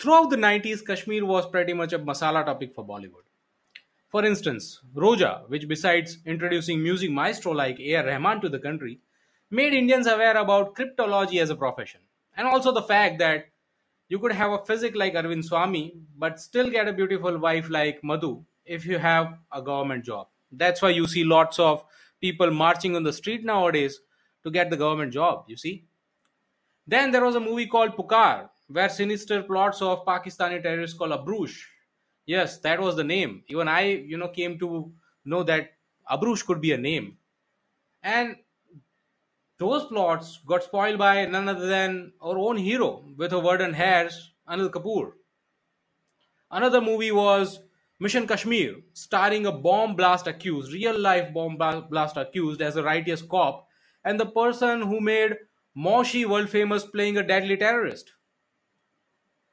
Throughout the 90s, Kashmir was pretty much a masala topic for Bollywood. For instance, Roja, which besides introducing music maestro like A.R. Rahman to the country, made Indians aware about cryptology as a profession, and also the fact that you could have a physic like Arvind Swami but still get a beautiful wife like Madhu if you have a government job. That's why you see lots of people marching on the street nowadays to get the government job, you see. Then there was a movie called Pukar, where sinister plots of Pakistani terrorists called Abrush. Yes, that was the name. Even I, you know, came to know that Abrush could be a name. And those plots got spoiled by none other than our own hero with her verdant hairs, Anil Kapoor. Another movie was Mission Kashmir, starring a bomb blast accused, real life bomb blast accused as a righteous cop, and the person who made Moshi world famous playing a deadly terrorist.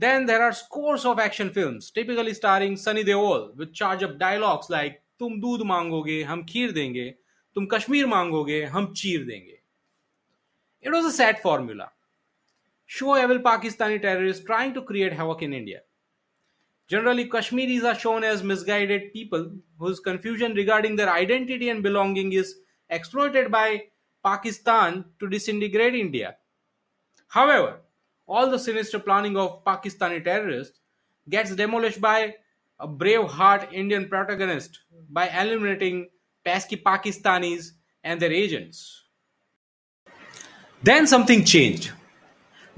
Then there are scores of action films, typically starring Sunny Deol, with charge up dialogues like "Tum दूध मांगोगे हम खीर देंगे तुम कश्मीर मांगोगे हम चीर देंगे it was a sad formula. Show evil Pakistani terrorists trying to create havoc in India. Generally, Kashmiris are shown as misguided people whose confusion regarding their identity and belonging is exploited by Pakistan to disintegrate India. However, all the sinister planning of Pakistani terrorists gets demolished by a brave heart Indian protagonist by eliminating pesky Pakistanis and their agents. Then something changed.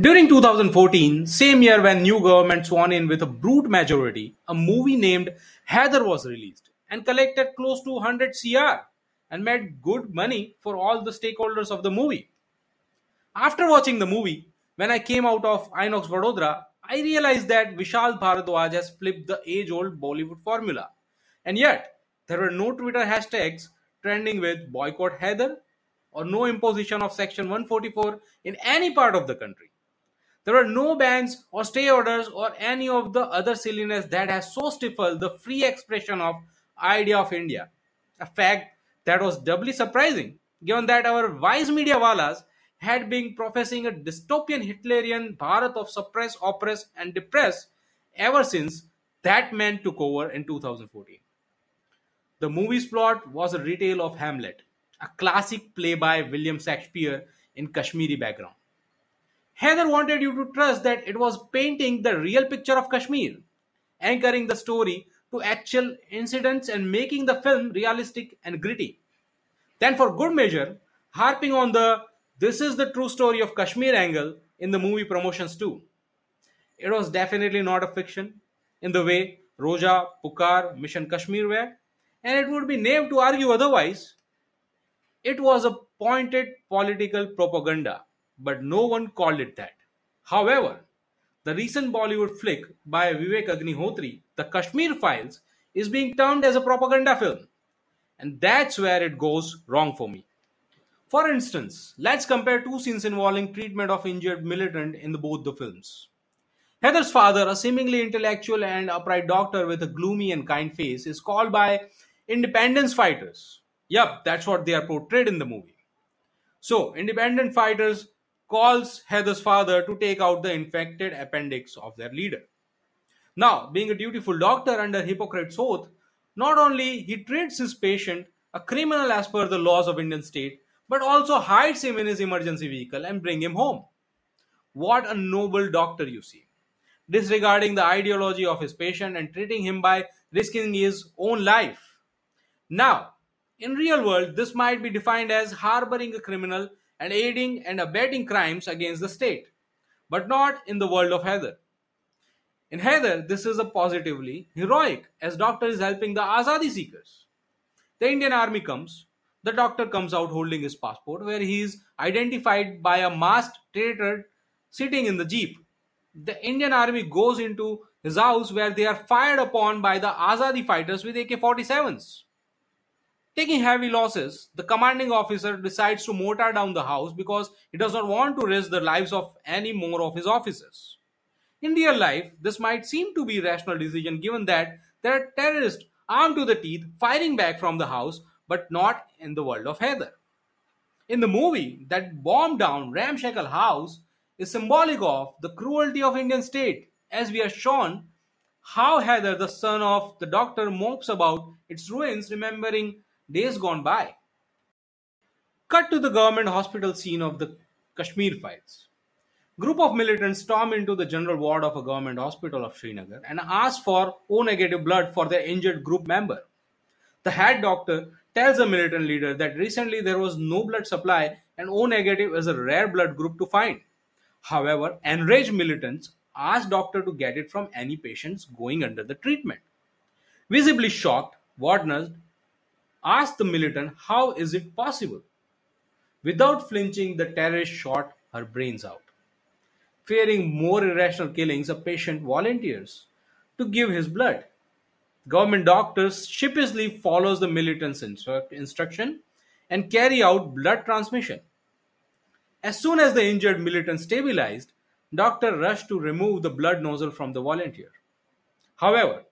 During 2014, same year when new government sworn in with a brute majority, a movie named Haider was released and collected close to 100 CR and made good money for all the stakeholders of the movie. After watching the movie, when I came out of Inox Vadodara, I realized that Vishal Bharadwaj has flipped the age-old Bollywood formula. And yet, there were no Twitter hashtags trending with boycott Haider or no imposition of Section 144 in any part of the country. There were no bans or stay orders or any of the other silliness that has so stifled the free expression of idea of India. A fact that was doubly surprising given that our wise media walas had been professing a dystopian Hitlerian Bharat of suppress, oppress and depress ever since that man took over in 2014. The movie's plot was a retale of Hamlet, a classic play by William Shakespeare in Kashmiri background. Haider wanted you to trust that it was painting the real picture of Kashmir, anchoring the story to actual incidents and making the film realistic and gritty. Then, for good measure, harping on the this is the true story of Kashmir angle in the movie promotions too. It was definitely not a fiction in the way Roja, Pukar, Mission Kashmir were, and it would be naive to argue otherwise it was a pointed political propaganda, but no one called it that. However, the recent Bollywood flick by Vivek Agnihotri, The Kashmir Files, is being termed as a propaganda film. And that's where it goes wrong for me. For instance, let's compare two scenes involving treatment of injured militant in the, both the films. Haider's father, a seemingly intellectual and upright doctor with a gloomy and kind face, is called by independence fighters Yep, that's what they are portrayed in the movie. So, independent fighters calls Haider's father to take out the infected appendix of their leader. Now, being a dutiful doctor under Hippocrates' oath, not only he treats his patient, a criminal as per the laws of Indian state, but also hides him in his emergency vehicle and bring him home. What a noble doctor you see. Disregarding the ideology of his patient and treating him by risking his own life. Now, in real world, this might be defined as harboring a criminal and aiding and abetting crimes against the state, but not in the world of Haider. In Haider, this is a positively heroic, as doctor is helping the Azadi seekers. The Indian army comes, the doctor comes out holding his passport, where he is identified by a masked traitor sitting in the jeep. The Indian army goes into his house where they are fired upon by the Azadi fighters with AK 47s. Taking heavy losses, the commanding officer decides to mortar down the house because he does not want to risk the lives of any more of his officers. In real life, this might seem to be a rational decision given that there are terrorists armed to the teeth firing back from the house, but not in the world of Haider. In the movie, that bombed down ramshackle house is symbolic of the cruelty of Indian state as we are shown how Haider, the son of the doctor, mopes about its ruins, remembering days gone by. Cut to the government hospital scene of the Kashmir files. Group of militants storm into the general ward of a government hospital of Srinagar and ask for O negative blood for their injured group member. The head doctor tells the militant leader that recently there was no blood supply and O negative is a rare blood group to find. However, enraged militants ask doctor to get it from any patients going under the treatment. Visibly shocked, Wardner asks the militant how is it possible. Without flinching, the terrorist shot her brains out. Fearing more irrational killings, a patient volunteers to give his blood. Government doctors sheepishly follows the militant's instruction and carry out blood transmission. As soon as the injured militant stabilized, doctor rushed to remove the blood nozzle from the volunteer. However,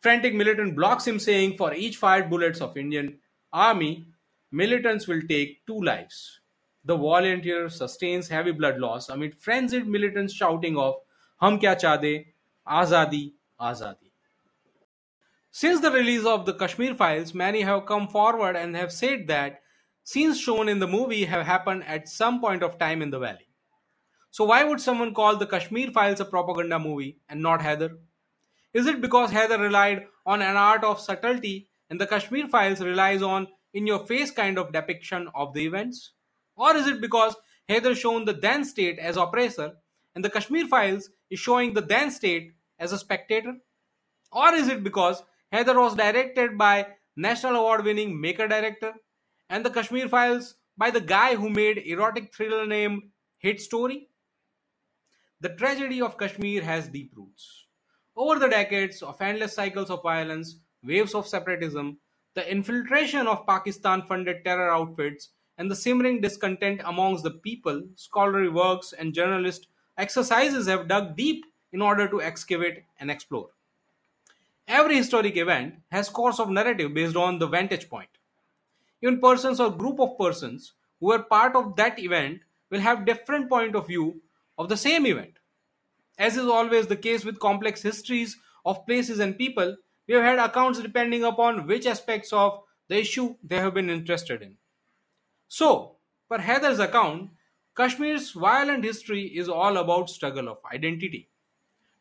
frantic militant blocks him saying for each fired bullets of Indian army, militants will take two lives. The volunteer sustains heavy blood loss amid frenzied militants shouting of Hum kya chade, Azadi, Azadi. Since the release of the Kashmir files, many have come forward and have said that scenes shown in the movie have happened at some point of time in the valley. So, why would someone call the Kashmir files a propaganda movie and not Haider? Is it because Haider relied on an art of subtlety and the Kashmir files relies on in your face kind of depiction of the events? Or is it because Haider shown the then state as oppressor and the Kashmir files is showing the then state as a spectator? Or is it because Haider was directed by National Award winning maker director and the Kashmir Files by the guy who made erotic thriller named Hate Story? The tragedy of Kashmir has deep roots. Over the decades of endless cycles of violence, waves of separatism, the infiltration of Pakistan funded terror outfits, and the simmering discontent amongst the people, scholarly works and journalist exercises have dug deep in order to excavate and explore. Every historic event has course of narrative based on the vantage point. Even persons or group of persons who are part of that event will have different point of view of the same event. As is always the case with complex histories of places and people, we have had accounts depending upon which aspects of the issue they have been interested in. So, per Haider's account, Kashmir's violent history is all about struggle of identity.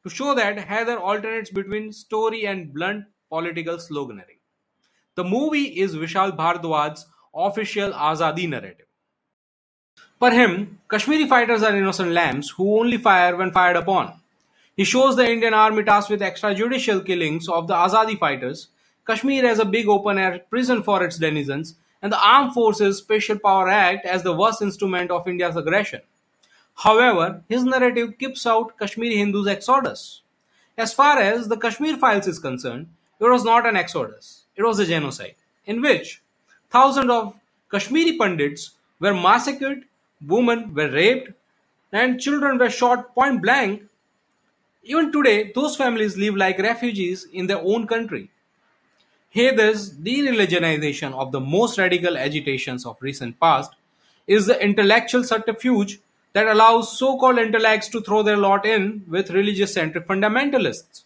To show that, Haider alternates between story and blunt political sloganeering. The movie is Vishal Bhardwaj's official Azadi narrative. For him, Kashmiri fighters are innocent lambs who only fire when fired upon. He shows the Indian army tasked with extrajudicial killings of the Azadi fighters, Kashmir as a big open air prison for its denizens, and the Armed Forces Special Power Act as the worst instrument of India's aggression. However, his narrative keeps out Kashmiri Hindus' exodus. As far as the Kashmir Files is concerned, it was not an exodus, it was a genocide, in which thousands of Kashmiri Pandits were massacred, women were raped, and children were shot point blank. Even today, those families live like refugees in their own country. Haider's de-religionization of the most radical agitations of recent past is the intellectual subterfuge that allows so-called intellects to throw their lot in with religious-centric fundamentalists.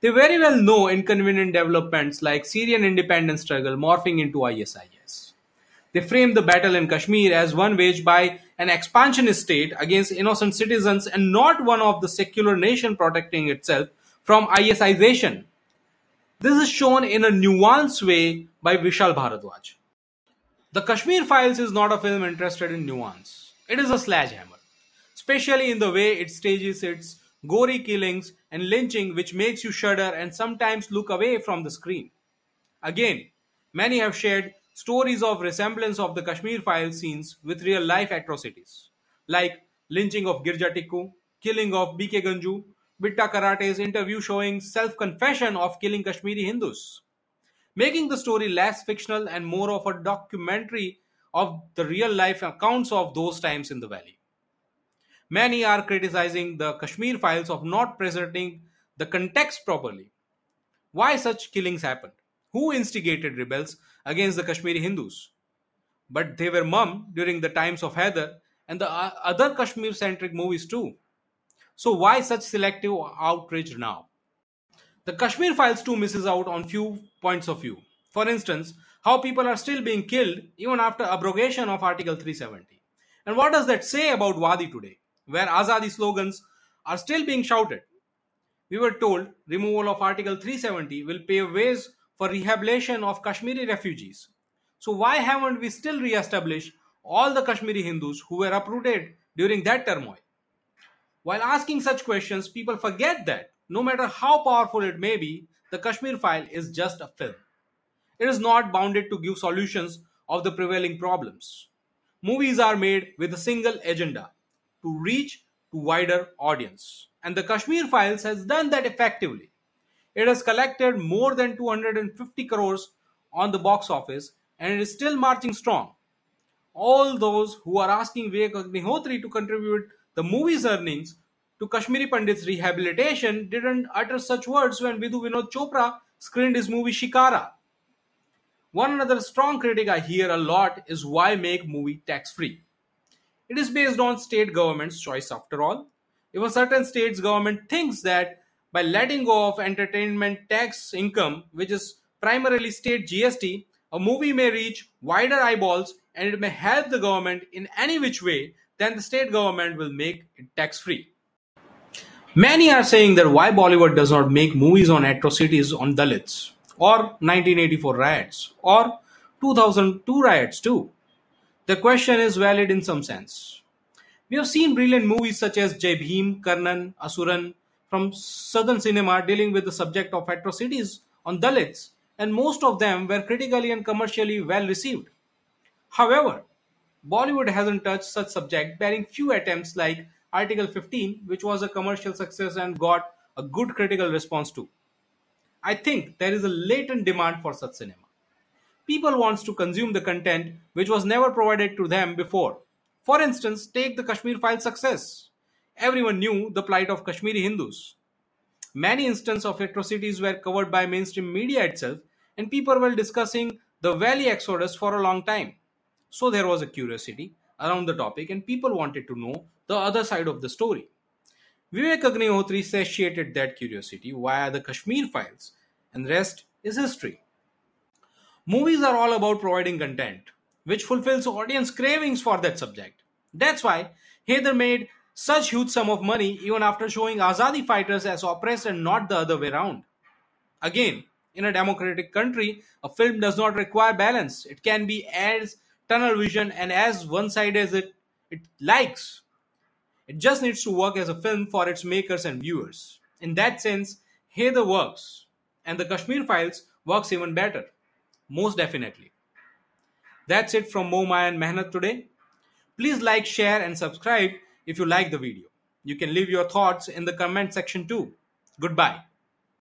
They very well know inconvenient developments like Syrian independence struggle morphing into ISIS. They frame the battle in Kashmir as one waged by an expansionist state against innocent citizens and not one of the secular nation protecting itself from ISIzation. This is shown in a nuanced way by Vishal Bharadwaj. The Kashmir Files is not a film interested in nuance. It is a sledgehammer, especially in the way it stages its gory killings and lynching, which makes you shudder and sometimes look away from the screen. Again, many have shared stories of resemblance of the Kashmir Files scenes with real life atrocities, like lynching of Girja Tikku, killing of BK Ganju, Bitta Karate's interview showing self confession of killing Kashmiri Hindus, making the story less fictional and more of a documentary of the real life accounts of those times in the valley. Many are criticizing the Kashmir files of not presenting the context properly. Why such killings happened? Who instigated rebels against the Kashmiri Hindus? But they were mum during the times of Haider and the other Kashmir centric movies too. So why such selective outrage now? The Kashmir Files too misses out on few points of view. For instance, how people are still being killed even after abrogation of Article 370. And what does that say about Wadi today, where Azadi slogans are still being shouted? We were told removal of Article 370 will pave ways for rehabilitation of Kashmiri refugees. So why haven't we still re-established all the Kashmiri Hindus who were uprooted during that turmoil? While asking such questions, people forget that no matter how powerful it may be, the Kashmir file is just a film. It is not bounded to give solutions of the prevailing problems. Movies are made with a single agenda to reach to wider audience. And the Kashmir Files has done that effectively. It has collected more than 250 crores on the box office and it is still marching strong. All those who are asking Vivek Agnihotri to contribute the movie's earnings to Kashmiri Pandit's rehabilitation didn't utter such words when Vidhu Vinod Chopra screened his movie Shikara. One another strong critic I hear a lot is why make movie tax free. It is based on state government's choice after all. If a certain state's government thinks that by letting go of entertainment tax income, which is primarily state GST, a movie may reach wider eyeballs and it may help the government in any which way, then the state government will make it tax free. Many are saying that why Bollywood does not make movies on atrocities on Dalits, or 1984 riots, or 2002 riots too. The question is valid in some sense. We have seen brilliant movies such as Jai Bhim, Karnan, Asuran from southern cinema dealing with the subject of atrocities on Dalits, and most of them were critically and commercially well received. However, Bollywood hasn't touched such subject, bearing few attempts like Article 15, which was a commercial success and got a good critical response to. I think there is a latent demand for such cinema. People wants to consume the content which was never provided to them before. For instance, take the Kashmir file success. Everyone knew the plight of Kashmiri Hindus. Many instances of atrocities were covered by mainstream media itself, and people were discussing the Valley Exodus for a long time. So there was a curiosity around the topic, and people wanted to know the other side of the story. Vivek Agnihotri satiated that curiosity via the Kashmir files, and the rest is history. Movies are all about providing content, which fulfills audience cravings for that subject. That's why Haider made such huge sum of money even after showing Azadi fighters as oppressed and not the other way around. Again, in a democratic country, a film does not require balance. It can be as tunnel vision and as one-sided as it, it likes. It just needs to work as a film for its makers and viewers. In that sense, Haider works, and the Kashmir Files works even better. Most definitely. That's it from Momaya and Mehnat today. Please like, share, and subscribe if you like the video. You can leave your thoughts in the comment section too. Goodbye.